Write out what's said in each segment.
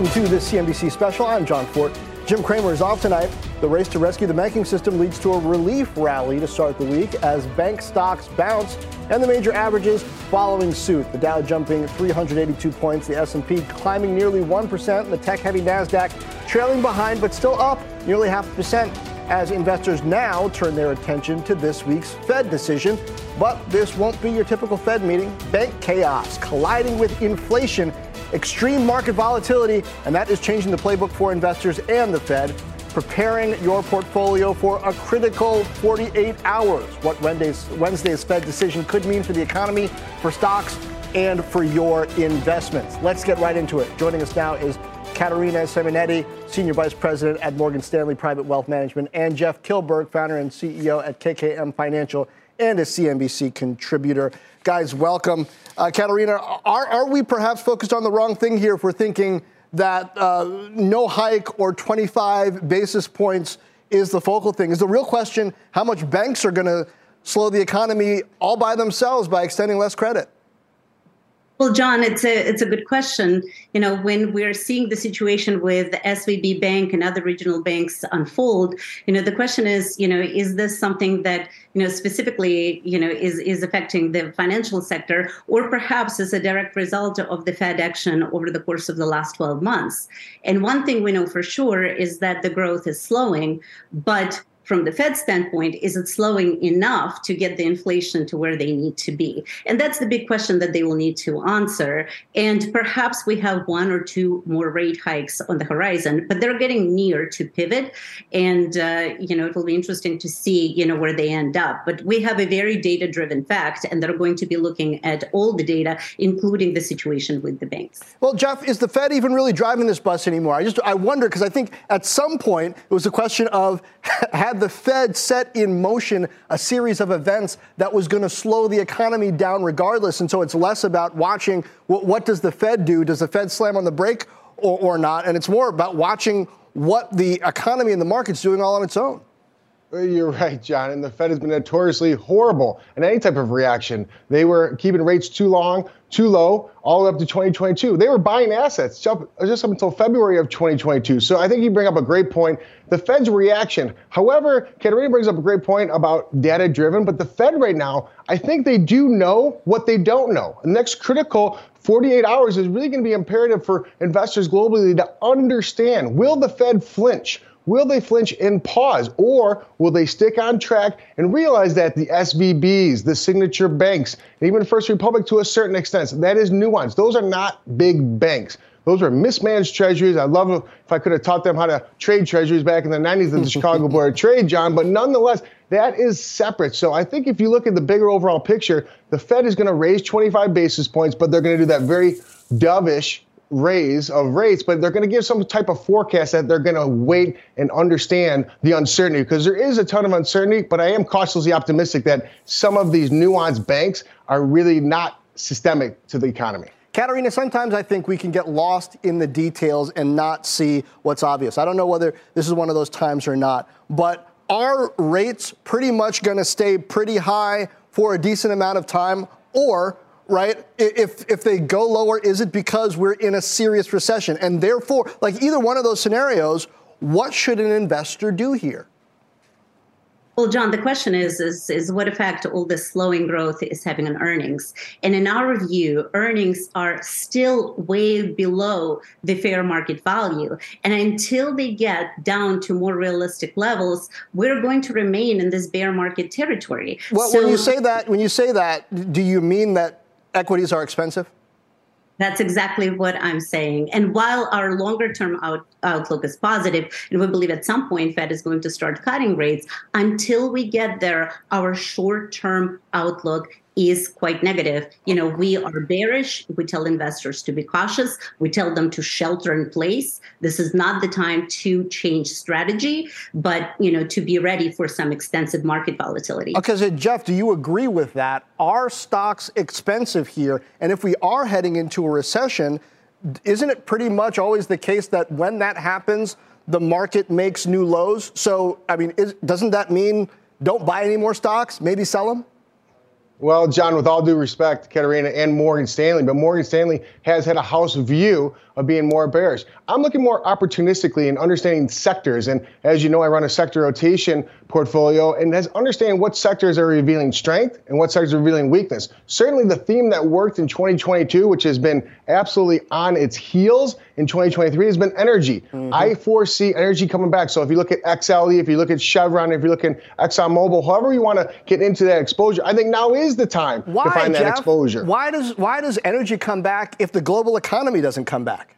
Welcome to this CNBC special. I'm Jon Fortt. Jim Cramer is off tonight. The race to rescue the banking system leads to a relief rally to start the week as bank stocks bounce and the major averages following suit. The Dow jumping 382 points, the S&P climbing nearly 1%, and the tech-heavy Nasdaq trailing behind but still up nearly half a percent as investors now turn their attention to this week's Fed decision. But this won't be your typical Fed meeting. Bank chaos colliding with inflation extreme market volatility, and that is changing the playbook for investors and the Fed. Preparing your portfolio for a critical 48 hours. What Wednesday's, Wednesday's Fed decision could mean for the economy, for stocks, and for your investments. Let's get right into it. Joining us now is Caterina Simonetti, Senior Vice President at Morgan Stanley Private Wealth Management, and Jeff Kilburg, founder and CEO at KKM Financial and a CNBC contributor. Guys, welcome. Uh, are, are we perhaps focused on the wrong thing here if we're thinking that uh, no hike or 25 basis points is the focal thing? Is the real question how much banks are going to slow the economy all by themselves by extending less credit? Well, Jon, it's a it's a good question. You know, when we're seeing the situation with SVB Bank and other regional banks unfold, you know, the question is, you know, is this something that you know specifically, you know, is is affecting the financial sector, or perhaps is a direct result of the Fed action over the course of the last 12 months? And one thing we know for sure is that the growth is slowing, but from the Fed standpoint, is it slowing enough to get the inflation to where they need to be? And that's the big question that they will need to answer. And perhaps we have one or two more rate hikes on the horizon, but they're getting near to pivot. And, uh, you know, it will be interesting to see, you know, where they end up. But we have a very data driven fact, and they're going to be looking at all the data, including the situation with the banks. Well, Jeff, is the Fed even really driving this bus anymore? I just, I wonder, because I think at some point it was a question of had the Fed set in motion a series of events that was going to slow the economy down regardless. And so it's less about watching what, what does the Fed do? Does the Fed slam on the brake or, or not? And it's more about watching what the economy and the market's doing all on its own. You're right, Jon. And the Fed has been notoriously horrible in any type of reaction. They were keeping rates too long, too low, all the way up to 2022. They were buying assets just up until February of 2022. So I think you bring up a great point. The Fed's reaction. However, Caterina brings up a great point about data driven, but the Fed right now, I think they do know what they don't know. The next critical 48 hours is really going to be imperative for investors globally to understand will the Fed flinch? Will they flinch and pause, or will they stick on track and realize that the SVBs, the signature banks, even First Republic to a certain extent, that is nuance. Those are not big banks. Those are mismanaged treasuries. I love if I could have taught them how to trade treasuries back in the 90s at the Chicago Board of Trade, Jon, but nonetheless, that is separate. So I think if you look at the bigger overall picture, the Fed is going to raise 25 basis points, but they're going to do that very dovish raise of rates, but they're going to give some type of forecast that they're going to wait and understand the uncertainty because there is a ton of uncertainty. But I am cautiously optimistic that some of these nuanced banks are really not systemic to the economy. Caterina, sometimes I think we can get lost in the details and not see what's obvious. I don't know whether this is one of those times or not, but are rates pretty much going to stay pretty high for a decent amount of time? Or right? If if they go lower, is it because we're in a serious recession? And therefore, like either one of those scenarios, what should an investor do here? Well, Jon, the question is, is, is what effect all this slowing growth is having on earnings? And in our view, earnings are still way below the fair market value. And until they get down to more realistic levels, we're going to remain in this bear market territory. Well, so, when you say that, when you say that, do you mean that equities are expensive? That's exactly what I'm saying. And while our longer term out, outlook is positive, and we believe at some point Fed is going to start cutting rates, until we get there, our short term outlook is quite negative. You know, we are bearish. We tell investors to be cautious. We tell them to shelter in place. This is not the time to change strategy, but, you know, to be ready for some extensive market volatility. Okay, so Jeff, do you agree with that? Are stocks expensive here? And if we are heading into a recession, isn't it pretty much always the case that when that happens, the market makes new lows? So, I mean, is, doesn't that mean don't buy any more stocks, maybe sell them? Well, Jon, with all due respect, Katarina and Morgan Stanley, but Morgan Stanley has had a house view of being more bearish. I'm looking more opportunistically and understanding sectors. And as you know, I run a sector rotation portfolio and as understanding what sectors are revealing strength and what sectors are revealing weakness. Certainly the theme that worked in 2022, which has been absolutely on its heels in 2023, has been energy. Mm-hmm. I foresee energy coming back. So if you look at XLE, if you look at Chevron, if you look at ExxonMobil, however you want to get into that exposure, I think now is the time why, to find Jeff? that exposure. Why does why does energy come back if the global economy doesn't come back?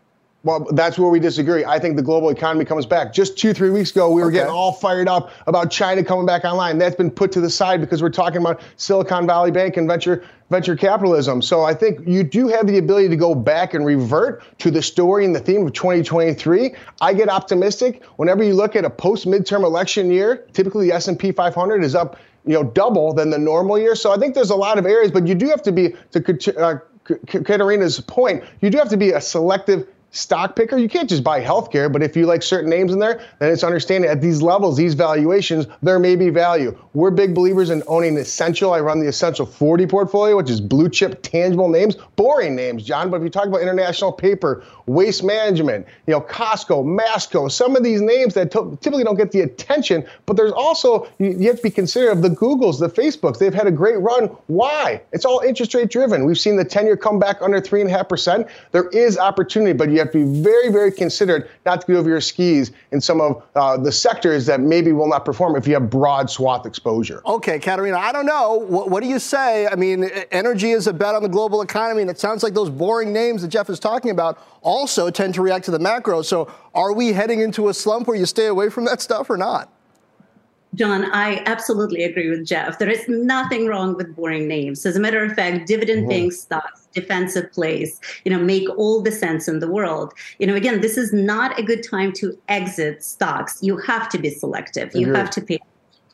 Well, that's where we disagree. I think the global economy comes back. Just two, three weeks ago, we were okay. getting all fired up about China coming back online. That's been put to the side because we're talking about Silicon Valley Bank and venture venture capitalism. So I think you do have the ability to go back and revert to the story and the theme of 2023. I get optimistic whenever you look at a post midterm election year. Typically, the S&P 500 is up, you know, double than the normal year. So I think there's a lot of areas, but you do have to be to. Uh, Katarina's point, you do have to be a selective stock picker, you can't just buy healthcare, but if you like certain names in there, then it's understanding at these levels, these valuations, there may be value. We're big believers in owning essential. I run the Essential 40 portfolio, which is blue chip, tangible names, boring names, Jon. But if you talk about international paper, waste management, you know, Costco, Masco, some of these names that typically don't get the attention, but there's also, you, you have to be considerate of the Googles, the Facebooks. They've had a great run. Why? It's all interest rate driven. We've seen the 10 year come back under 3.5%. There is opportunity, but you have to be very, very considered not to get over your skis in some of uh, the sectors that maybe will not perform if you have broad swath exposure. Okay, Katarina, I don't know. What, what do you say? I mean, energy is a bet on the global economy, and it sounds like those boring names that Jeff is talking about also tend to react to the macro. So are we heading into a slump where you stay away from that stuff or not? Jon, I absolutely agree with Jeff. There is nothing wrong with boring names. As a matter of fact, dividend paying mm-hmm. stocks, defensive plays, you know, make all the sense in the world. You know, again, this is not a good time to exit stocks. You have to be selective. You have to pay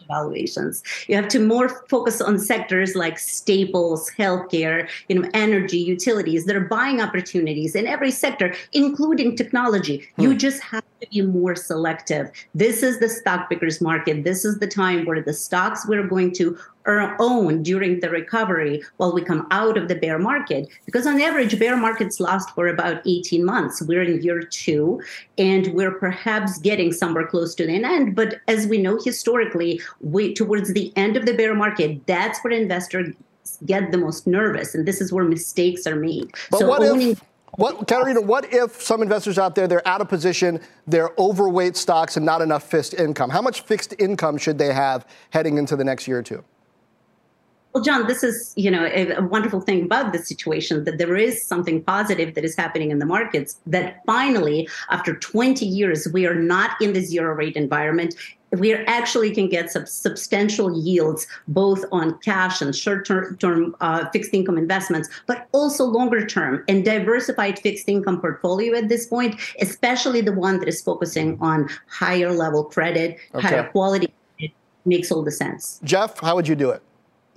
valuations. You have to more focus on sectors like staples, healthcare, you know, energy, utilities that are buying opportunities in every sector, including technology. Hmm. You just have to be more selective. This is the stock pickers market. This is the time where the stocks we're going to own during the recovery while we come out of the bear market. Because on average, bear markets last for about 18 months. We're in year two, and we're perhaps getting somewhere close to the end. But as we know historically, we, towards the end of the bear market, that's where investors get the most nervous, and this is where mistakes are made. But so what owning- if- what, Katarina, what if some investors out there, they're out of position, they're overweight stocks and not enough fixed income? How much fixed income should they have heading into the next year or two? Well, Jon, this is you know a, a, wonderful thing about the situation that there is something positive that is happening in the markets. That finally, after 20 years, we are not in the zero rate environment we actually can get some substantial yields both on cash and short-term uh, fixed income investments, but also longer term and diversified fixed income portfolio at this point, especially the one that is focusing on higher level credit, okay. higher quality. It makes all the sense. Jeff, how would you do it?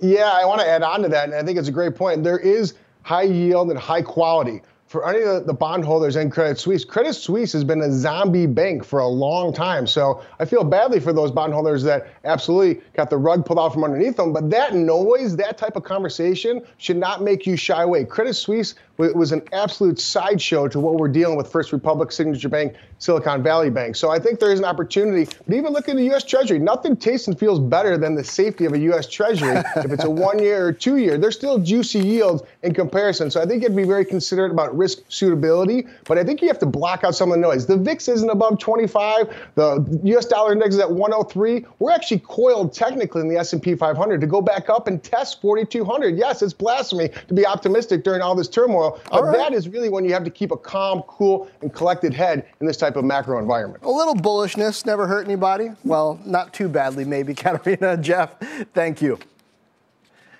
Yeah, I want to add on to that, and I think it's a great point. There is high yield and high quality for any of the bondholders in Credit Suisse, Credit Suisse has been a zombie bank for a long time. So I feel badly for those bondholders that absolutely got the rug pulled out from underneath them. But that noise, that type of conversation should not make you shy away. Credit Suisse was an absolute sideshow to what we're dealing with First Republic, Signature Bank, Silicon Valley Bank. So I think there is an opportunity. But even look at the U.S. Treasury. Nothing tastes and feels better than the safety of a U.S. Treasury. if it's a one year or two year, they're still juicy yields in comparison. So I think you have to be very considerate about risk suitability. But I think you have to block out some of the noise. The VIX isn't above 25. The U.S. dollar index is at 103. We're actually coiled technically in the S&P 500 to go back up and test 4,200. Yes, it's blasphemy to be optimistic during all this turmoil. But right. that is really when you have to keep a calm, cool, and collected head in this type type of macro environment. A little bullishness never hurt anybody. Well, not too badly, maybe. Katarina, Jeff, thank you.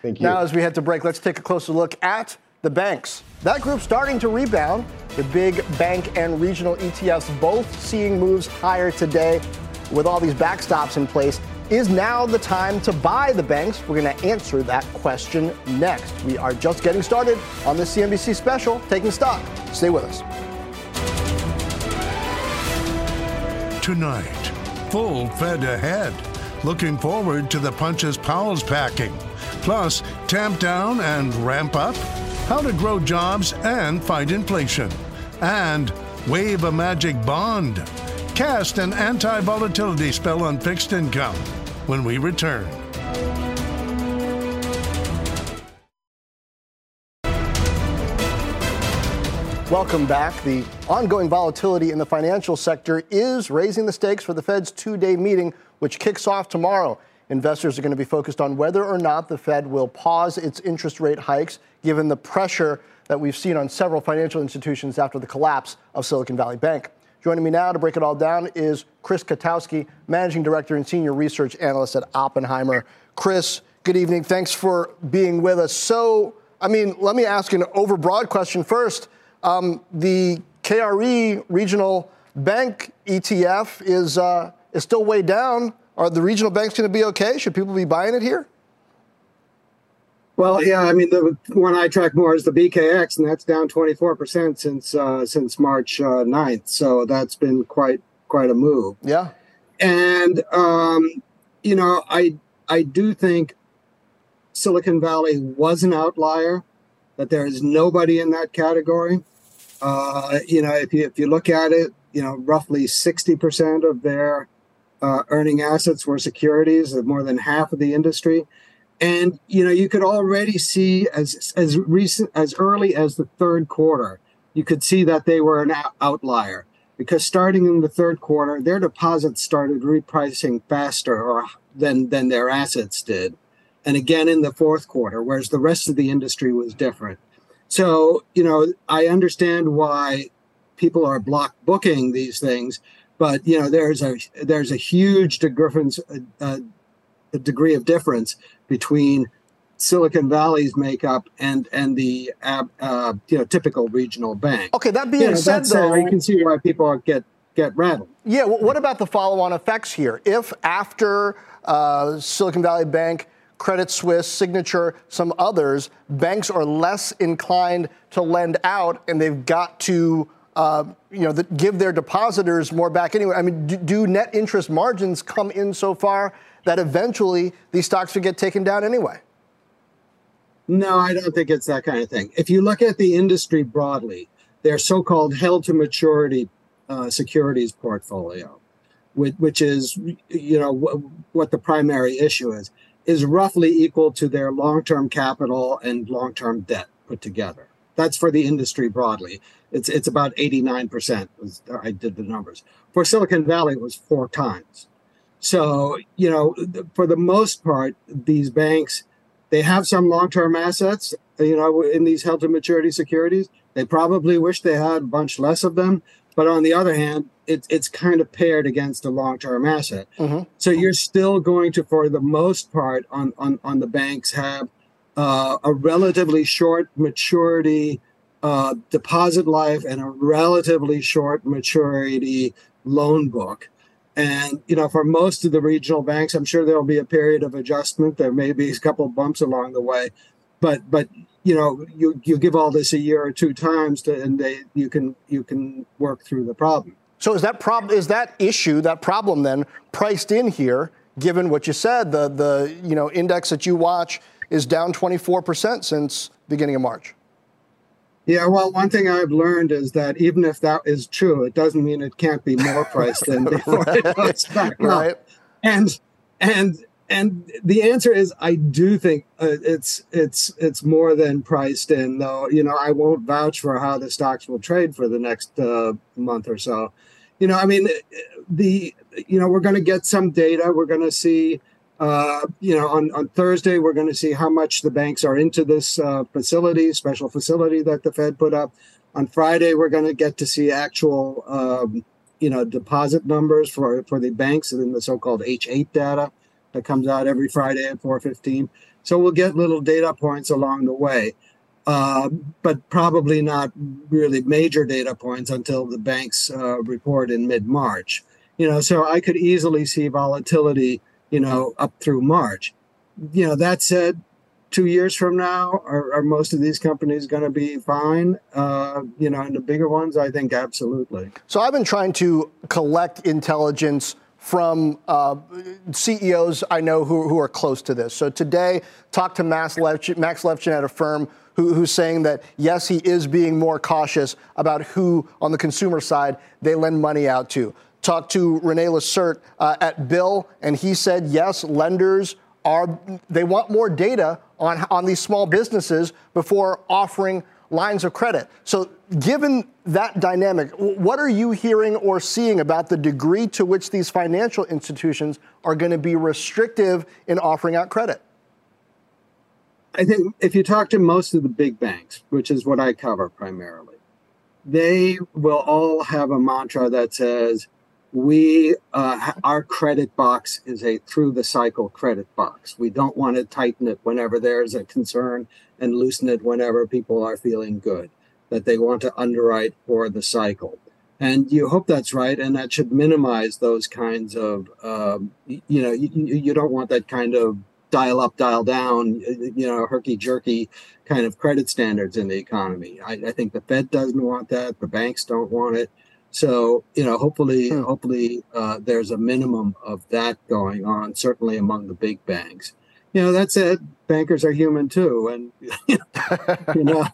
Thank you. Now, as we head to break, let's take a closer look at the banks. That group starting to rebound. The big bank and regional ETFs both seeing moves higher today with all these backstops in place. Is now the time to buy the banks? We're going to answer that question next. We are just getting started on the CNBC special, Taking Stock. Stay with us. Tonight. Full fed ahead. Looking forward to the punches Powell's packing. Plus, tamp down and ramp up? How to grow jobs and fight inflation. And wave a magic bond. Cast an anti volatility spell on fixed income when we return. Welcome back. The ongoing volatility in the financial sector is raising the stakes for the Fed's two day meeting, which kicks off tomorrow. Investors are going to be focused on whether or not the Fed will pause its interest rate hikes, given the pressure that we've seen on several financial institutions after the collapse of Silicon Valley Bank. Joining me now to break it all down is Chris Kotowski, Managing Director and Senior Research Analyst at Oppenheimer. Chris, good evening. Thanks for being with us. So, I mean, let me ask an overbroad question first. Um, the KRE regional bank ETF is, uh, is still way down. Are the regional banks going to be okay? Should people be buying it here? Well, yeah, I mean the one I track more is the BKX, and that's down 24% since uh, since March uh, 9th. So that's been quite quite a move. Yeah, and um, you know, I I do think Silicon Valley was an outlier. That there is nobody in that category. Uh, you know, if you if you look at it, you know, roughly sixty percent of their uh, earning assets were securities, more than half of the industry, and you know, you could already see as as recent as early as the third quarter, you could see that they were an outlier. Because starting in the third quarter, their deposits started repricing faster or than than their assets did, and again in the fourth quarter, whereas the rest of the industry was different. So, you know, I understand why people are block booking these things, but you know, there's a there's a huge difference, uh, a degree of difference between Silicon Valley's makeup and and the uh, uh, you know typical regional bank. Okay, that being you know, said, though, you can see why people get get rattled. Yeah, well, what about the follow-on effects here? If after uh, Silicon Valley Bank Credit Suisse, Signature, some others, banks are less inclined to lend out, and they've got to, uh, you know, the, give their depositors more back anyway. I mean, do, do, net interest margins come in so far that eventually these stocks would get taken down anyway? No, I don't think it's that kind of thing. If you look at the industry broadly, their so-called held-to-maturity uh, securities portfolio, which, which is, you know, what the primary issue is is roughly equal to their long-term capital and long-term debt put together. That's for the industry broadly. It's it's about 89%. Was, I did the numbers. For Silicon Valley, it was four times. So, you know, for the most part, these banks, they have some long-term assets, you know, in these held to maturity securities. They probably wish they had a bunch less of them, but on the other hand, it, it's kind of paired against a long-term asset. Mm-hmm. So you're still going to, for the most part, on on, on the banks have uh, a relatively short maturity uh, deposit life and a relatively short maturity loan book. And you know, for most of the regional banks, I'm sure there'll be a period of adjustment. There may be a couple bumps along the way, but but you know you you give all this a year or two times to, and they you can you can work through the problem so is that problem is that issue that problem then priced in here given what you said the the you know index that you watch is down 24% since beginning of march yeah, well, one thing I've learned is that even if that is true, it doesn't mean it can't be more priced in before right. it goes back right. up. And and and the answer is I do think uh, it's it's it's more than priced in. Though you know I won't vouch for how the stocks will trade for the next uh, month or so. You know, I mean, the you know we're going to get some data. We're going to see. Uh, you know, on, on Thursday, we're going to see how much the banks are into this uh, facility, special facility that the Fed put up. On Friday, we're going to get to see actual, um, you know, deposit numbers for, for the banks and the so-called H8 data that comes out every Friday at 4:15. So we'll get little data points along the way, uh, but probably not really major data points until the banks uh, report in mid-March. You know, so I could easily see volatility, you know, up through March. You know, that said, two years from now, are, are most of these companies going to be fine? Uh, you know, and the bigger ones, I think absolutely. So I've been trying to collect intelligence from uh, CEOs I know who, who are close to this. So today, talked to Max Levchin, Max Levchin at Affirm who, who's saying that yes, he is being more cautious about who on the consumer side they lend money out to. Talked to René Lacerte uh, at Bill, and he said yes, lenders are they want more data on on these small businesses before offering lines of credit. So, given that dynamic, what are you hearing or seeing about the degree to which these financial institutions are going to be restrictive in offering out credit? I think if you talk to most of the big banks, which is what I cover primarily, they will all have a mantra that says, we uh, our credit box is a through the cycle credit box. We don't want to tighten it whenever there's a concern and loosen it whenever people are feeling good. That they want to underwrite for the cycle, and you hope that's right, and that should minimize those kinds of um, you know you, you don't want that kind of dial up, dial down, you know, herky jerky kind of credit standards in the economy. I, I think the Fed doesn't want that. The banks don't want it so you know, hopefully, hmm. hopefully uh, there's a minimum of that going on. Certainly among the big banks. You know, that said, bankers are human too, and you know,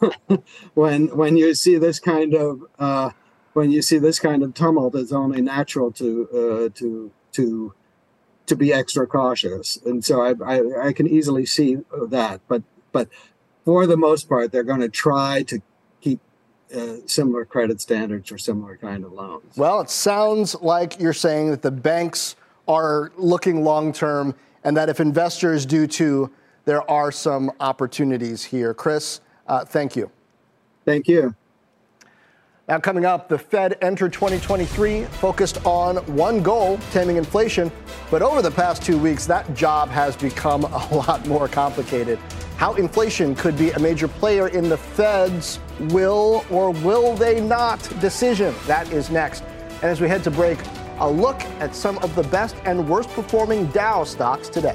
when when you see this kind of uh, when you see this kind of tumult, it's only natural to uh, to to to be extra cautious. And so I, I, I can easily see that, but but for the most part, they're going to try to uh, similar credit standards or similar kind of loans. Well, it sounds like you're saying that the banks are looking long term and that if investors do too, there are some opportunities here. Chris, uh, thank you. Thank you. Now, coming up, the Fed entered 2023 focused on one goal, taming inflation. But over the past two weeks, that job has become a lot more complicated how inflation could be a major player in the Fed's will or will they not decision. That is next. And as we head to break, a look at some of the best and worst performing Dow stocks today.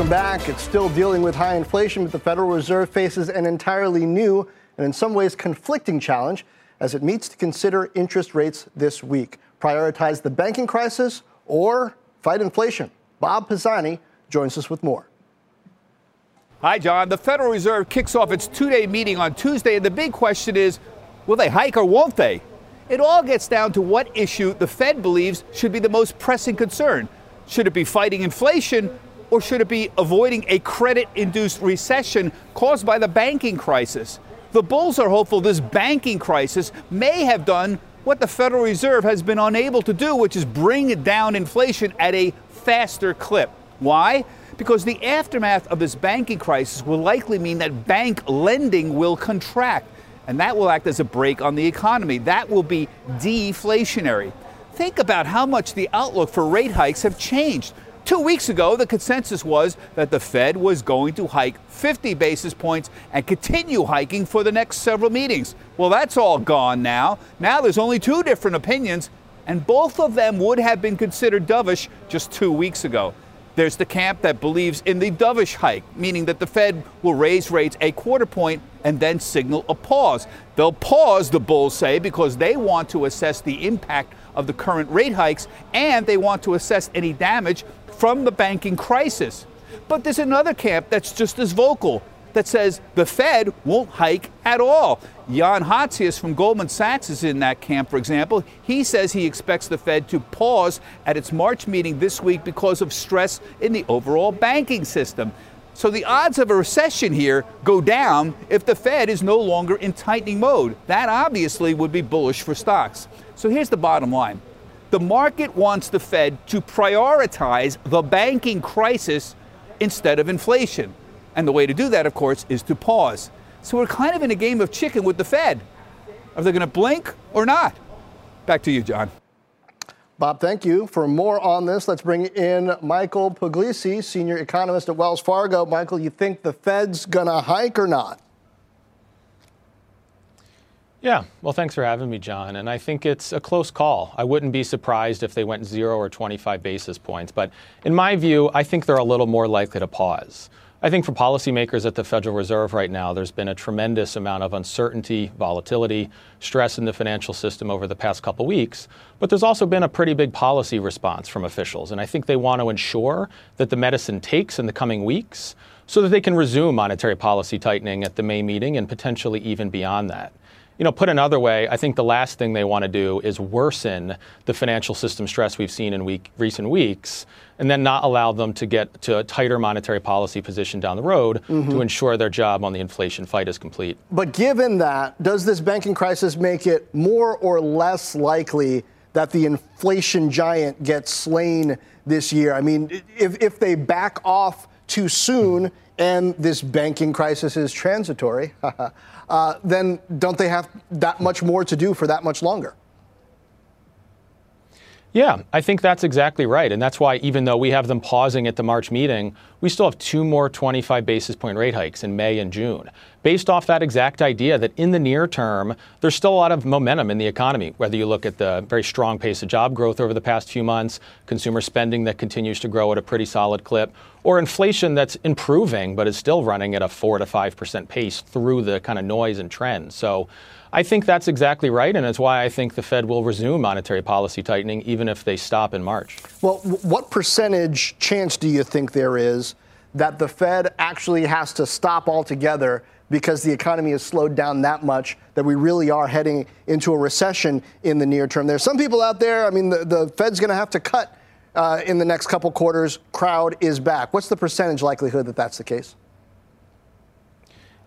Welcome back. It's still dealing with high inflation, but the Federal Reserve faces an entirely new and in some ways conflicting challenge as it meets to consider interest rates this week. Prioritize the banking crisis or fight inflation. Bob Pisani joins us with more. Hi, Jon. The Federal Reserve kicks off its two day meeting on Tuesday, and the big question is will they hike or won't they? It all gets down to what issue the Fed believes should be the most pressing concern. Should it be fighting inflation or should it be avoiding a credit induced recession caused by the banking crisis? The bulls are hopeful this banking crisis may have done what the Federal Reserve has been unable to do, which is bring down inflation at a faster clip. Why? Because the aftermath of this banking crisis will likely mean that bank lending will contract, and that will act as a brake on the economy. That will be deflationary. Think about how much the outlook for rate hikes have changed. Two weeks ago, the consensus was that the Fed was going to hike 50 basis points and continue hiking for the next several meetings. Well, that's all gone now. Now there's only two different opinions, and both of them would have been considered dovish just two weeks ago. There's the camp that believes in the dovish hike, meaning that the Fed will raise rates a quarter point and then signal a pause. They'll pause, the bulls say, because they want to assess the impact of the current rate hikes and they want to assess any damage from the banking crisis. But there's another camp that's just as vocal that says the Fed won't hike at all. Jan Hatzius from Goldman Sachs is in that camp, for example. He says he expects the Fed to pause at its March meeting this week because of stress in the overall banking system. So the odds of a recession here go down if the Fed is no longer in tightening mode. That obviously would be bullish for stocks. So here's the bottom line the market wants the Fed to prioritize the banking crisis instead of inflation. And the way to do that, of course, is to pause. So we're kind of in a game of chicken with the Fed. Are they going to blink or not? Back to you, Jon. Bob, thank you. For more on this, let's bring in Michael Pugliese, senior economist at Wells Fargo. Michael, you think the Fed's going to hike or not? Yeah, well, thanks for having me, Jon. And I think it's a close call. I wouldn't be surprised if they went zero or 25 basis points. But in my view, I think they're a little more likely to pause. I think for policymakers at the Federal Reserve right now, there's been a tremendous amount of uncertainty, volatility, stress in the financial system over the past couple weeks. But there's also been a pretty big policy response from officials. And I think they want to ensure that the medicine takes in the coming weeks so that they can resume monetary policy tightening at the May meeting and potentially even beyond that you know, put another way, I think the last thing they want to do is worsen the financial system stress we've seen in week, recent weeks and then not allow them to get to a tighter monetary policy position down the road mm-hmm. to ensure their job on the inflation fight is complete. But given that, does this banking crisis make it more or less likely that the inflation giant gets slain this year? I mean, if, if they back off too soon and this banking crisis is transitory, uh, then don't they have that much more to do for that much longer? Yeah, I think that's exactly right. And that's why, even though we have them pausing at the March meeting, we still have two more 25 basis point rate hikes in May and June, based off that exact idea that in the near term, there's still a lot of momentum in the economy, whether you look at the very strong pace of job growth over the past few months, consumer spending that continues to grow at a pretty solid clip, or inflation that's improving but is still running at a 4 to 5% pace through the kind of noise and trends. So, I think that's exactly right, and it's why I think the Fed will resume monetary policy tightening even if they stop in March. Well, what percentage chance do you think there is that the Fed actually has to stop altogether because the economy has slowed down that much that we really are heading into a recession in the near term? There's some people out there, I mean, the, the Fed's going to have to cut uh, in the next couple quarters. Crowd is back. What's the percentage likelihood that that's the case?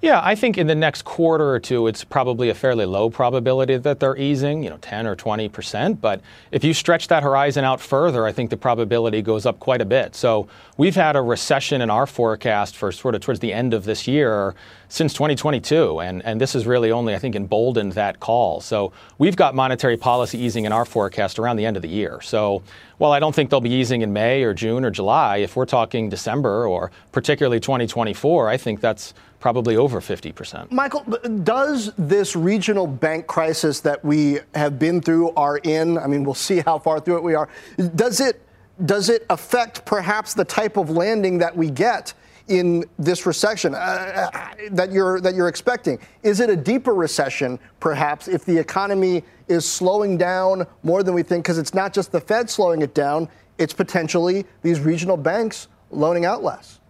Yeah, I think in the next quarter or two, it's probably a fairly low probability that they're easing, you know, 10 or 20 percent. But if you stretch that horizon out further, I think the probability goes up quite a bit. So we've had a recession in our forecast for sort of towards the end of this year since 2022, and and this has really only, I think, emboldened that call. So we've got monetary policy easing in our forecast around the end of the year. So while I don't think they'll be easing in May or June or July, if we're talking December or particularly 2024, I think that's probably over 50%. Michael, does this regional bank crisis that we have been through, are in, I mean, we'll see how far through it we are, does it, does it affect perhaps the type of landing that we get? in this recession uh, that you're that you're expecting? Is it a deeper recession, perhaps, if the economy is slowing down more than we think? Because it's not just the Fed slowing it down; it's potentially these regional banks loaning out less.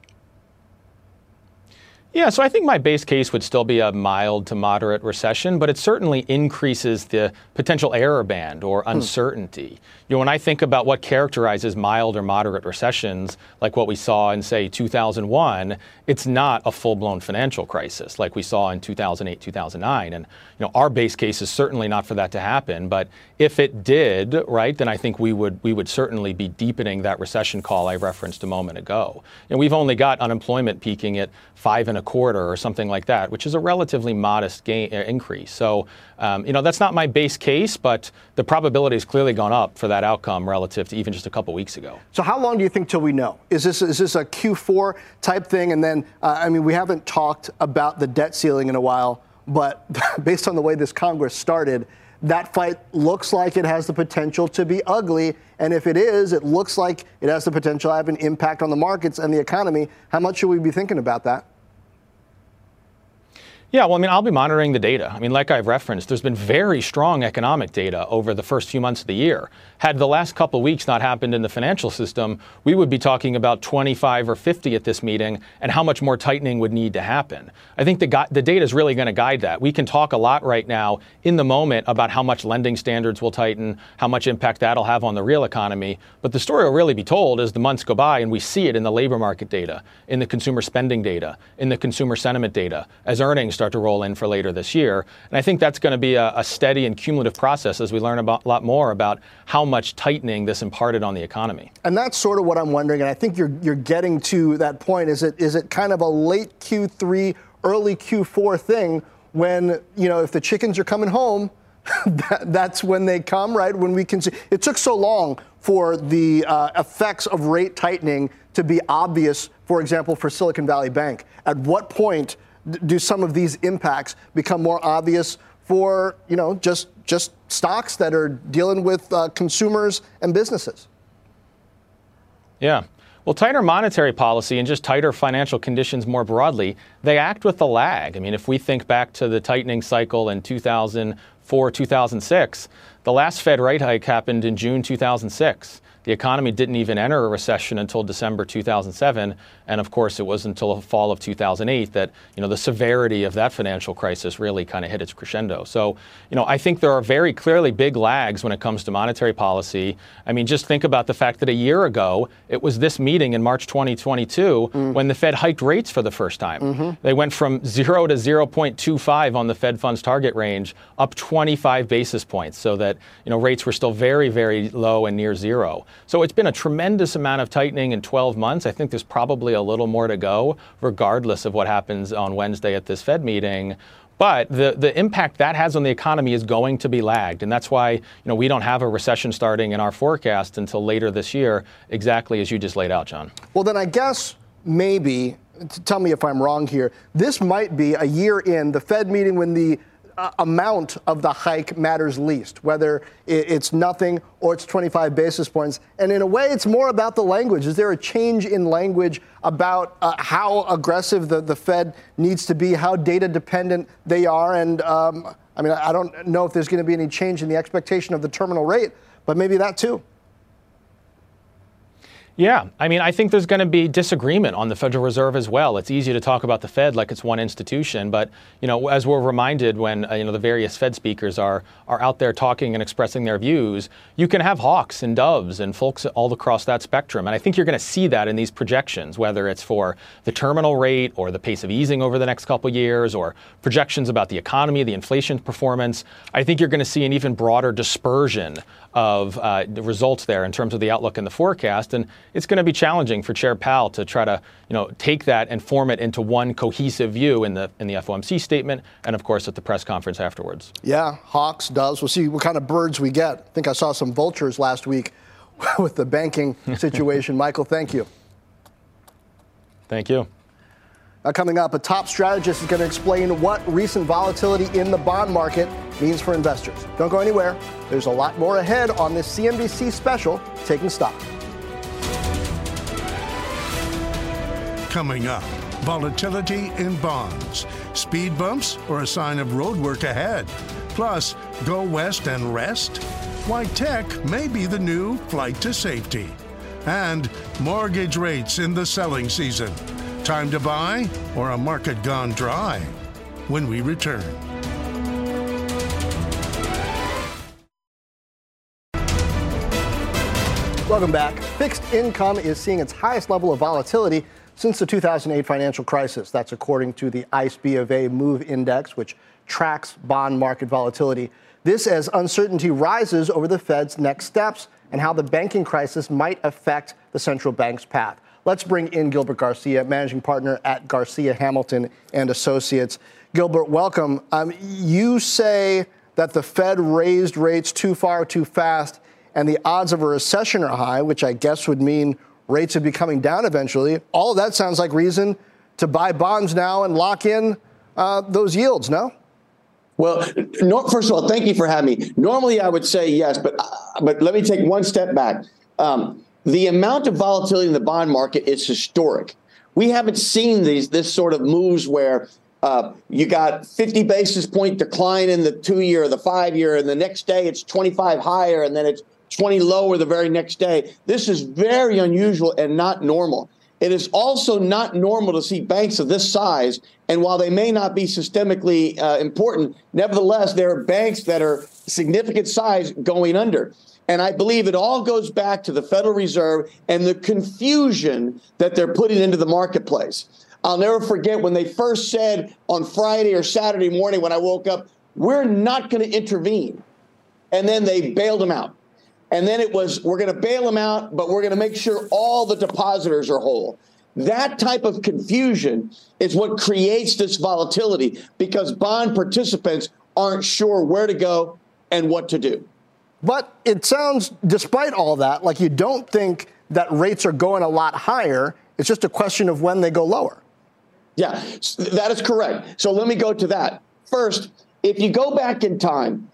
Yeah, so I think my base case would still be a mild to moderate recession, but it certainly increases the potential error band or hmm. uncertainty. You know, when I think about what characterizes mild or moderate recessions, like what we saw in, say, 2001, it's not a full-blown financial crisis like we saw in 2008, 2009. And know, our base case is certainly not for that to happen. But if it did, right, then I think we would we would certainly be deepening that recession call I referenced a moment ago. And we've only got unemployment peaking at five and a quarter or something like that, which is a relatively modest gain, uh, increase. So, um, you know, that's not my base case, but the probability has clearly gone up for that outcome relative to even just a couple weeks ago. So, how long do you think till we know? Is this is this a Q4 type thing? And then, uh, I mean, we haven't talked about the debt ceiling in a while, but based on the way this Congress started, that fight looks like it has the potential to be ugly. And if it is, it looks like it has the potential to have an impact on the markets and the economy. How much should we be thinking about that? Yeah, well, I mean, I'll be monitoring the data. I mean, like I've referenced, there's been very strong economic data over the first few months of the year. Had the last couple weeks not happened in the financial system, we would be talking about 25 or 50 at this meeting and how much more tightening would need to happen. I think the, the data is really going to guide that. We can talk a lot right now in the moment about how much lending standards will tighten, how much impact that'll have on the real economy. But the story will really be told as the months go by and we see it in the labor market data, in the consumer spending data, in the consumer sentiment data, as earnings start to roll in for later this year. And I think that's going to be a, a steady and cumulative process as we learn a lot more about how much tightening this imparted on the economy. And that's sort of what I'm wondering. And I think you're, you're getting to that point. Is it, is it kind of a late Q3, early Q4 thing when, you know, if the chickens are coming home, that, that's when they come, right? When we can see. It took so long for the uh, effects of rate tightening to be obvious, for example, for Silicon Valley Bank. At what point do some of these impacts become more obvious for you know just just stocks that are dealing with uh, consumers and businesses. Yeah. Well, tighter monetary policy and just tighter financial conditions more broadly, they act with a lag. I mean, if we think back to the tightening cycle in 2004, 2006, the last Fed rate hike happened in June 2006. The economy didn't even enter a recession until December 2007, and of course, it was until the fall of 2008 that you know the severity of that financial crisis really kind of hit its crescendo. So, you know, I think there are very clearly big lags when it comes to monetary policy. I mean, just think about the fact that a year ago it was this meeting in March 2022 mm. when the Fed hiked rates for the first time. Mm-hmm. They went from zero to 0.25 on the Fed funds target range, up 25 basis points, so that you know rates were still very, very low and near zero. So it's been a tremendous amount of tightening in 12 months. I think there's probably a little more to go, regardless of what happens on Wednesday at this Fed meeting. But the, the impact that has on the economy is going to be lagged. And that's why you know, we don't have a recession starting in our forecast until later this year, exactly as you just laid out, Jon. Well, then I guess maybe, tell me if I'm wrong here, this might be a year in the Fed meeting when the uh, amount of the hike matters least, whether it's nothing or it's 25 basis points. And in a way, it's more about the language. Is there a change in language about uh, how aggressive the, the Fed needs to be, how data dependent they are? And um, I mean, I don't know if there's going to be any change in the expectation of the terminal rate, but maybe that too. Yeah, I mean, I think there's going to be disagreement on the Federal Reserve as well. It's easy to talk about the Fed like it's one institution, but you know, as we're reminded when uh, you know the various Fed speakers are are out there talking and expressing their views, you can have hawks and doves and folks all across that spectrum. And I think you're going to see that in these projections, whether it's for the terminal rate or the pace of easing over the next couple years, or projections about the economy, the inflation performance. I think you're going to see an even broader dispersion of uh, the results there in terms of the outlook and the forecast. And it's going to be challenging for Chair Powell to try to, you know, take that and form it into one cohesive view in the in the FOMC statement, and of course at the press conference afterwards. Yeah, hawks, doves. We'll see what kind of birds we get. I think I saw some vultures last week with the banking situation. Michael, thank you. Thank you. Uh, coming up, a top strategist is going to explain what recent volatility in the bond market means for investors. Don't go anywhere. There's a lot more ahead on this CNBC special, Taking Stock. Coming up, volatility in bonds, speed bumps, or a sign of roadwork ahead. Plus, go west and rest? Why tech may be the new flight to safety. And mortgage rates in the selling season. Time to buy or a market gone dry? When we return. Welcome back. Fixed income is seeing its highest level of volatility since the 2008 financial crisis. That's according to the ICE B of A Move Index, which tracks bond market volatility. This as uncertainty rises over the Fed's next steps and how the banking crisis might affect the central bank's path. Let's bring in Gilbert Garcia, managing partner at Garcia Hamilton and Associates. Gilbert, welcome. Um, you say that the Fed raised rates too far, too fast, and the odds of a recession are high, which I guess would mean rates would be coming down eventually. All of that sounds like reason to buy bonds now and lock in uh, those yields, no? Well, no, first of all, thank you for having me. Normally, I would say yes, but uh, but let me take one step back. Um, the amount of volatility in the bond market is historic. We haven't seen these this sort of moves where uh, you got 50 basis point decline in the two year, the five year, and the next day it's 25 higher, and then it's 20 lower the very next day. This is very unusual and not normal. It is also not normal to see banks of this size, and while they may not be systemically uh, important, nevertheless, there are banks that are significant size going under. And I believe it all goes back to the Federal Reserve and the confusion that they're putting into the marketplace. I'll never forget when they first said on Friday or Saturday morning when I woke up, we're not going to intervene. And then they bailed them out. And then it was, we're going to bail them out, but we're going to make sure all the depositors are whole. That type of confusion is what creates this volatility because bond participants aren't sure where to go and what to do. But it sounds, despite all that, like you don't think that rates are going a lot higher. It's just a question of when they go lower. Yeah, that is correct. So let me go to that. First, if you go back in time,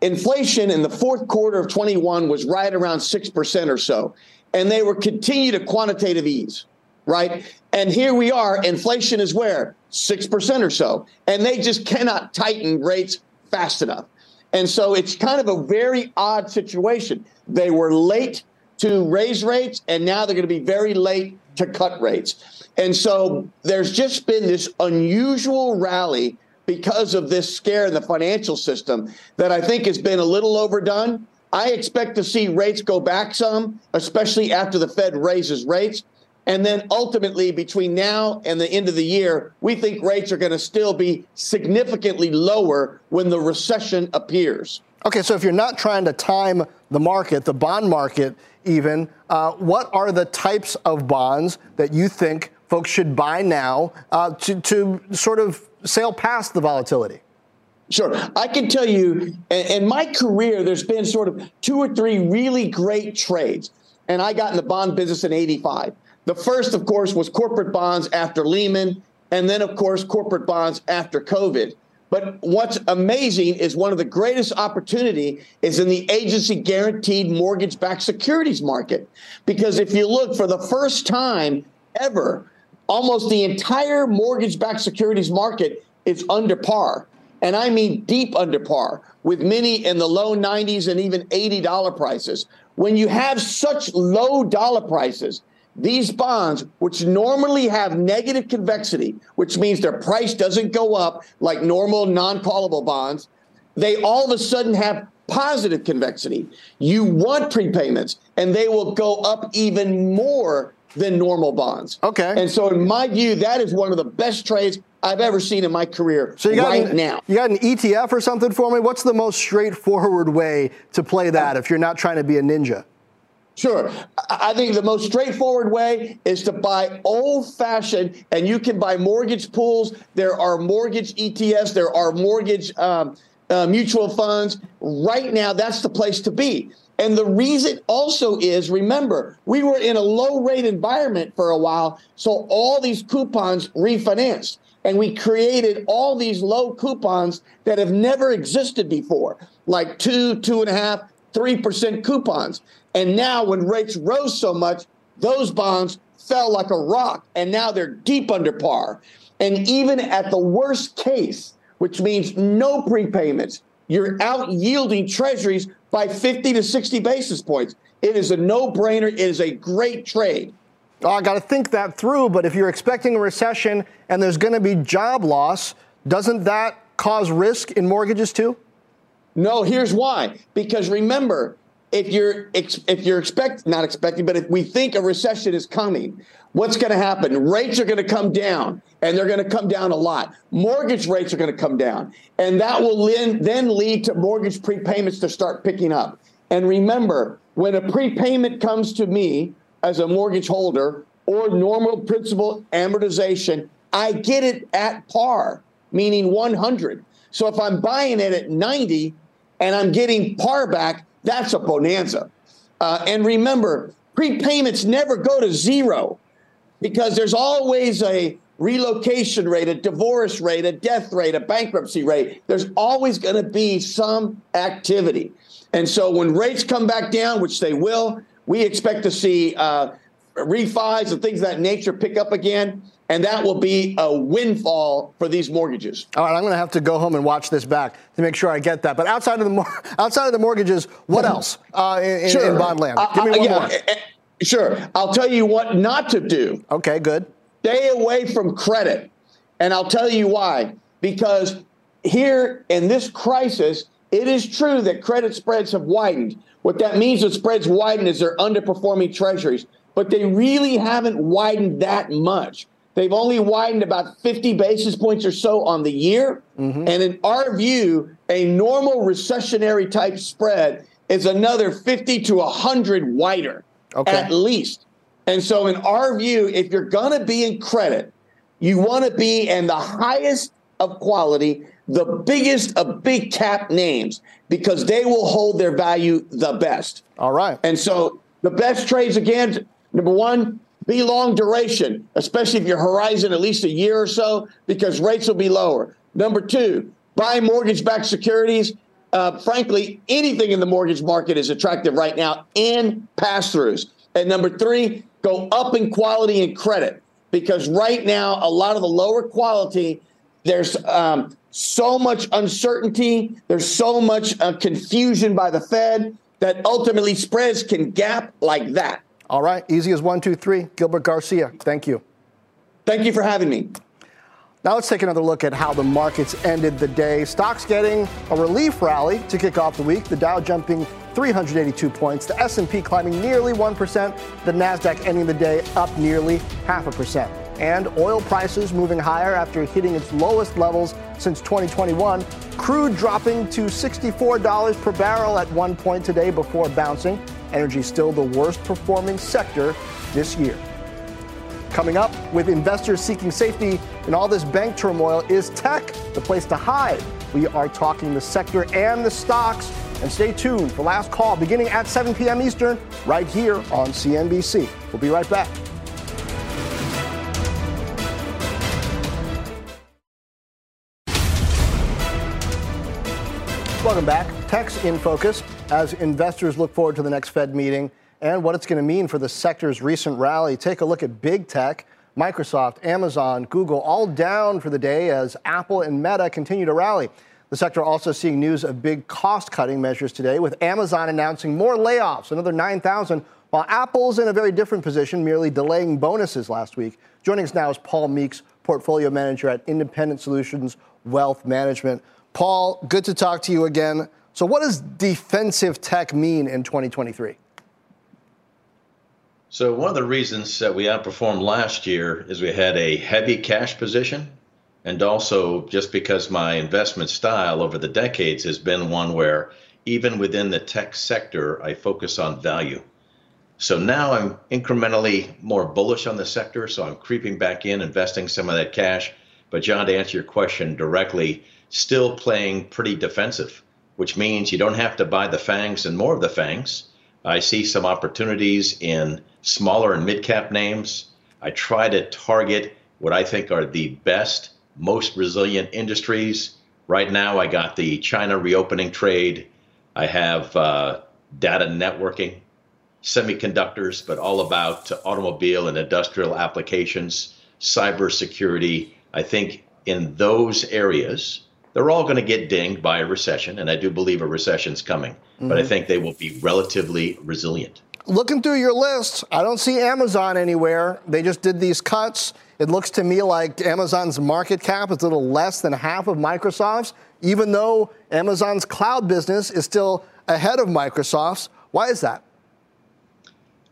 inflation in the fourth quarter of 21 was right around 6% or so. And they were continue to quantitative ease, right? And here we are, inflation is where? 6% or so. And they just cannot tighten rates fast enough. And so it's kind of a very odd situation. They were late to raise rates, and now they're going to be very late to cut rates. And so there's just been this unusual rally because of this scare in the financial system that I think has been a little overdone. I expect to see rates go back some, especially after the Fed raises rates. And then ultimately, between now and the end of the year, we think rates are going to still be significantly lower when the recession appears. Okay, so if you're not trying to time the market, the bond market even, uh, what are the types of bonds that you think folks should buy now uh, to, to sort of sail past the volatility? Sure. I can tell you, in my career, there's been sort of two or three really great trades. And I got in the bond business in 85. The first, of course, was corporate bonds after Lehman, and then, of course, corporate bonds after COVID. But what's amazing is one of the greatest opportunity is in the agency guaranteed mortgage backed securities market. Because if you look for the first time ever, almost the entire mortgage backed securities market is under par. And I mean deep under par, with many in the low 90s and even $80 prices. When you have such low dollar prices, these bonds, which normally have negative convexity, which means their price doesn't go up like normal non callable bonds, they all of a sudden have positive convexity. You want prepayments, and they will go up even more than normal bonds. Okay. And so, in my view, that is one of the best trades I've ever seen in my career so you got right an, now. You got an ETF or something for me? What's the most straightforward way to play that if you're not trying to be a ninja? Sure. I think the most straightforward way is to buy old fashioned, and you can buy mortgage pools. There are mortgage ETFs, there are mortgage um, uh, mutual funds. Right now, that's the place to be. And the reason also is remember, we were in a low rate environment for a while, so all these coupons refinanced. And we created all these low coupons that have never existed before, like two, two and a half, three percent coupons. And now, when rates rose so much, those bonds fell like a rock, and now they're deep under par. And even at the worst case, which means no prepayments, you're out yielding treasuries by 50 to 60 basis points. It is a no brainer. It is a great trade. Oh, I got to think that through. But if you're expecting a recession and there's going to be job loss, doesn't that cause risk in mortgages too? No, here's why. Because remember, if you're if you're expect not expecting, but if we think a recession is coming, what's going to happen? Rates are going to come down, and they're going to come down a lot. Mortgage rates are going to come down, and that will then lead to mortgage prepayments to start picking up. And remember, when a prepayment comes to me as a mortgage holder or normal principal amortization, I get it at par, meaning 100. So if I'm buying it at 90, and I'm getting par back, that's a bonanza. Uh, and remember, prepayments never go to zero because there's always a relocation rate, a divorce rate, a death rate, a bankruptcy rate. There's always going to be some activity. And so when rates come back down, which they will, we expect to see uh, refis and things of that nature pick up again and that will be a windfall for these mortgages. All right, I'm going to have to go home and watch this back to make sure I get that. But outside of the outside of the mortgages, what else uh, in, sure. in, bond land? Give me uh, one yeah, more. Eh, sure, I'll tell you what not to do. Okay, good. Stay away from credit, and I'll tell you why. Because here in this crisis, it is true that credit spreads have widened. What that means when spreads widen is they're underperforming treasuries, but they really haven't widened that much. They've only widened about 50 basis points or so on the year. Mm-hmm. And in our view, a normal recessionary type spread is another 50 to 100 wider okay. at least. And so, in our view, if you're going to be in credit, you want to be in the highest of quality, the biggest of big cap names, because they will hold their value the best. All right. And so, the best trades again, number one, be long duration, especially if your horizon at least a year or so, because rates will be lower. Number two, buy mortgage backed securities. Uh, frankly, anything in the mortgage market is attractive right now and pass throughs. And number three, go up in quality and credit because right now, a lot of the lower quality, there's um, so much uncertainty, there's so much uh, confusion by the Fed that ultimately spreads can gap like that. All right, easy as one, two, three. Gilbert Garcia, thank you. Thank you for having me. Now let's take another look at how the markets ended the day. Stocks getting a relief rally to kick off the week. The Dow jumping 382 points, the S&P climbing nearly 1%, the Nasdaq ending the day up nearly half a percent. And oil prices moving higher after hitting its lowest levels since 2021. Crude dropping to $64 per barrel at one point today before bouncing. Energy still the worst performing sector this year. Coming up, with investors seeking safety in all this bank turmoil, is tech the place to hide? We are talking the sector and the stocks. And stay tuned for last call beginning at 7 p.m. Eastern, right here on CNBC. We'll be right back. Welcome back. Tech's in focus as investors look forward to the next Fed meeting and what it's going to mean for the sector's recent rally. Take a look at big tech. Microsoft, Amazon, Google, all down for the day as Apple and Meta continue to rally. The sector also seeing news of big cost cutting measures today, with Amazon announcing more layoffs, another 9,000, while Apple's in a very different position, merely delaying bonuses last week. Joining us now is Paul Meeks, portfolio manager at Independent Solutions Wealth Management. Paul, good to talk to you again. So, what does defensive tech mean in 2023? So one of the reasons that we outperformed last year is we had a heavy cash position and also just because my investment style over the decades has been one where even within the tech sector I focus on value. So now I'm incrementally more bullish on the sector, so I'm creeping back in investing some of that cash. But Jon to answer your question directly, still playing pretty defensive, which means you don't have to buy the FANGs and more of the FANGs. I see some opportunities in smaller and mid cap names. I try to target what I think are the best, most resilient industries. Right now, I got the China reopening trade. I have uh, data networking, semiconductors, but all about automobile and industrial applications, cybersecurity. I think in those areas, they're all going to get dinged by a recession, and I do believe a recession is coming, mm-hmm. but I mm-hmm. think they will be relatively resilient looking through your list, I don't see Amazon anywhere. They just did these cuts. It looks to me like Amazon's market cap is a little less than half of Microsoft's, even though Amazon's cloud business is still ahead of Microsoft's. Why is that?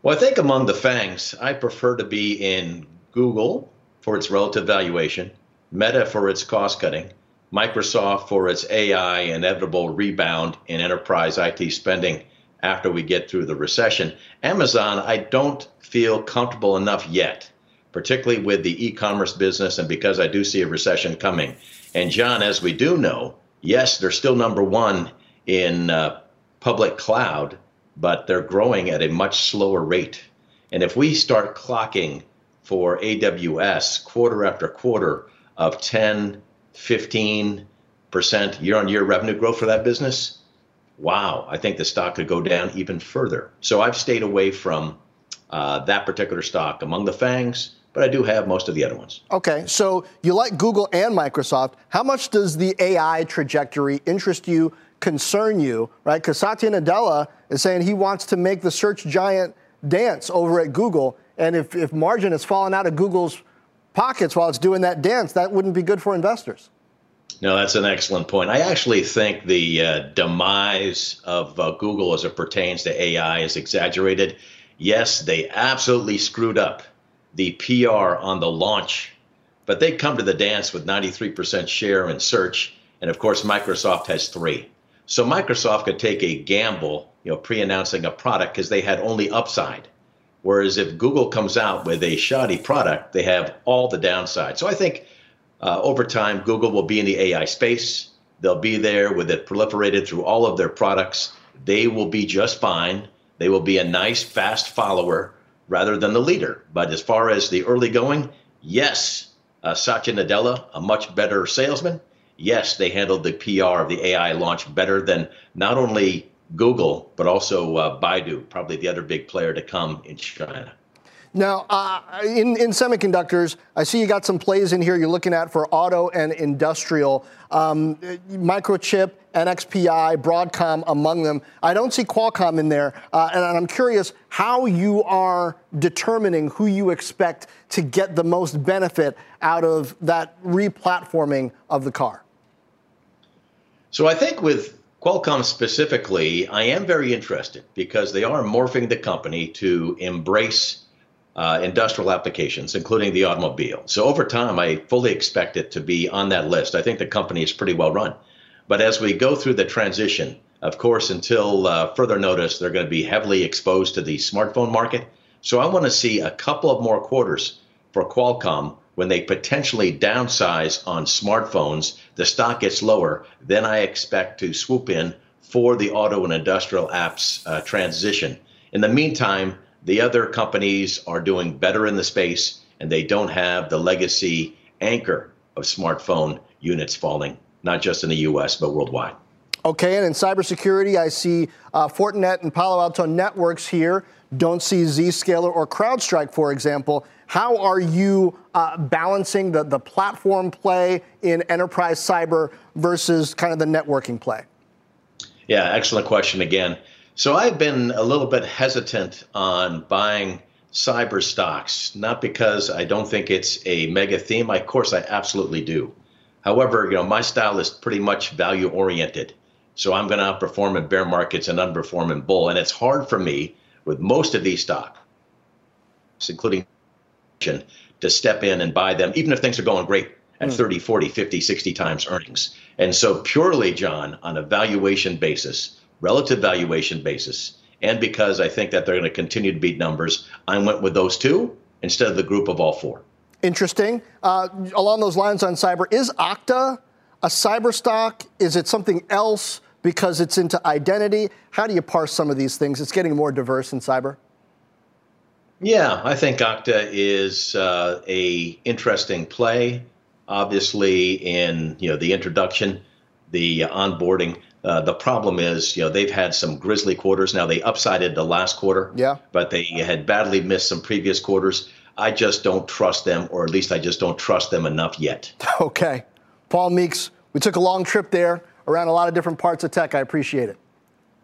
Well, I think among the FANGs, I prefer to be in Google for its relative valuation, Meta for its cost cutting, Microsoft for its AI inevitable rebound in enterprise IT spending after we get through the recession. Amazon, I don't feel comfortable enough yet, particularly with the e commerce business and because I do see a recession coming. And Jon, as we do know, yes, they're still number one in uh, public cloud, but they're growing at a much slower rate. And if we start clocking for AWS quarter after quarter of 10, 15% year on year revenue growth for that business, wow, I think the stock could go down even further. So I've stayed away from uh, that particular stock among the FANGs, but I do have most of the other ones. Okay, so you like Google and Microsoft. How much does the AI trajectory interest you, concern you, right? Because Satya Nadella is saying he wants to make the search giant dance over at Google. And if, if margin has fallen out of Google's pockets while it's doing that dance, that wouldn't be good for investors. No, that's an excellent point. I actually think the uh, demise of uh, Google as it pertains to AI is exaggerated. Yes, they absolutely screwed up the PR on the launch, but they come to the dance with 93% share in search, and of course, Microsoft has three. So Microsoft could take a gamble, you know, pre-announcing a product because they had only upside. Whereas if Google comes out with a shoddy product, they have all the downside. So I think uh, over time, Google will be in the AI space. They'll be there with it proliferated through all of their products. They will be just fine. They will be a nice, fast follower rather than the leader. But as far as the early going, yes, uh, Satya Nadella, a much better salesman. yes, they handled the PR of the AI launch better than not only Google, but also uh, Baidu, probably the other big player to come in China. Now, uh, in, in semiconductors, I see you got some plays in here you're looking at for auto and industrial. Um, microchip, NXPI, Broadcom among them. I don't see Qualcomm in there. Uh, and I'm curious how you are determining who you expect to get the most benefit out of that replatforming of the car. So I think with Qualcomm specifically, I am very interested because they are morphing the company to embrace uh, industrial applications, including the automobile. So over time, I fully expect it to be on that list. I think the company is pretty well run. But as we go through the transition, of course, until uh, further notice, they're going to be heavily exposed to the smartphone market. So I want to see a couple of more quarters for Qualcomm when they potentially downsize on smartphones, the stock gets lower, then I expect to swoop in for the auto and industrial apps uh, transition. In the meantime, the other companies are doing better in the space, and they don't have the legacy anchor of smartphone units falling, not just in the US, but worldwide. Okay, and in cybersecurity, I see uh, Fortinet and Palo Alto Networks here. Don't see Zscaler or CrowdStrike, for example. How are you uh, balancing the, the platform play in enterprise cyber versus kind of the networking play? Yeah, excellent question again. So I've been a little bit hesitant on buying cyber stocks, not because I don't think it's a mega theme. Of course, I absolutely do. However, you know, my style is pretty much value oriented. So I'm going to outperform in bear markets and underperform in bull. And it's hard for me with most of these stocks, including to step in and buy them, even if things are going great at mm. 30, 40, 50, 60 times earnings. And so, purely, Jon, on a valuation basis, relative valuation basis, and because I think that they're going to continue to beat numbers, I went with those two instead of the group of all four. Interesting. Uh, along those lines on cyber, is Okta a cyber stock? Is it something else because it's into identity? How do you parse some of these things? It's getting more diverse in cyber. Yeah, I think Okta is uh, a interesting play. Obviously, in you know the introduction, the onboarding, uh, the problem is, you know, they've had some grisly quarters. Now they upsided the last quarter, yeah, but they had badly missed some previous quarters. I just don't trust them, or at least I just don't trust them enough yet. Okay, Paul Meeks, we took a long trip there around a lot of different parts of tech. I appreciate it.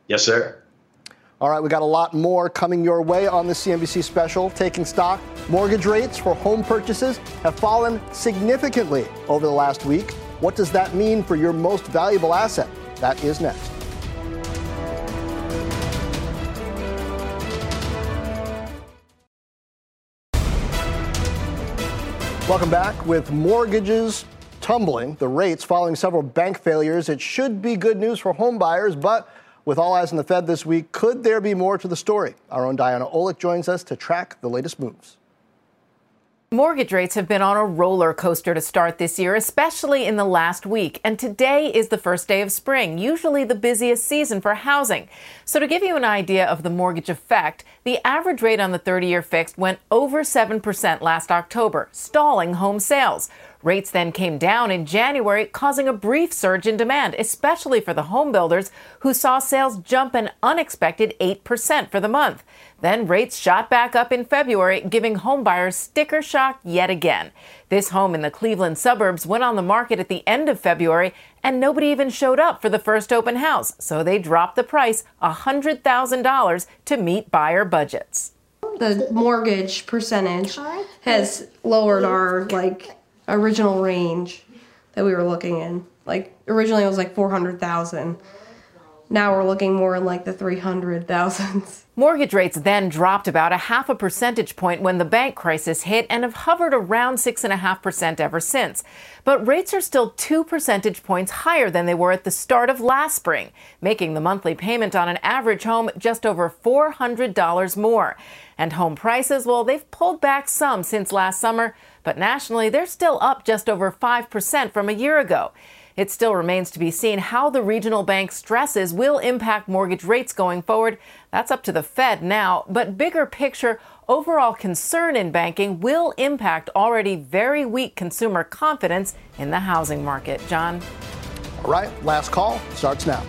Yes, sir. All right, we got a lot more coming your way on the CNBC special. Taking stock, mortgage rates for home purchases have fallen significantly over the last week. What does that mean for your most valuable asset? That is next. Welcome back. With mortgages tumbling, the rates following several bank failures, it should be good news for home buyers, but with all eyes on the Fed this week, could there be more to the story? Our own Diana Olick joins us to track the latest moves. Mortgage rates have been on a roller coaster to start this year, especially in the last week. And today is the first day of spring, usually the busiest season for housing. So, to give you an idea of the mortgage effect, the average rate on the 30 year fixed went over 7% last October, stalling home sales. Rates then came down in January, causing a brief surge in demand, especially for the home builders who saw sales jump an unexpected 8% for the month. Then rates shot back up in February, giving homebuyers sticker shock yet again. This home in the Cleveland suburbs went on the market at the end of February, and nobody even showed up for the first open house, so they dropped the price $100,000 to meet buyer budgets. The mortgage percentage has lowered our like original range that we were looking in. Like originally it was like 400,000. Now we're looking more in like the 300,000s. Mortgage rates then dropped about a half a percentage point when the bank crisis hit and have hovered around 6.5% ever since. But rates are still two percentage points higher than they were at the start of last spring, making the monthly payment on an average home just over $400 more. And home prices, well, they've pulled back some since last summer, but nationally they're still up just over 5% from a year ago. It still remains to be seen how the regional bank stresses will impact mortgage rates going forward. That's up to the Fed now. But bigger picture, overall concern in banking will impact already very weak consumer confidence in the housing market. Jon? All right, last call starts now.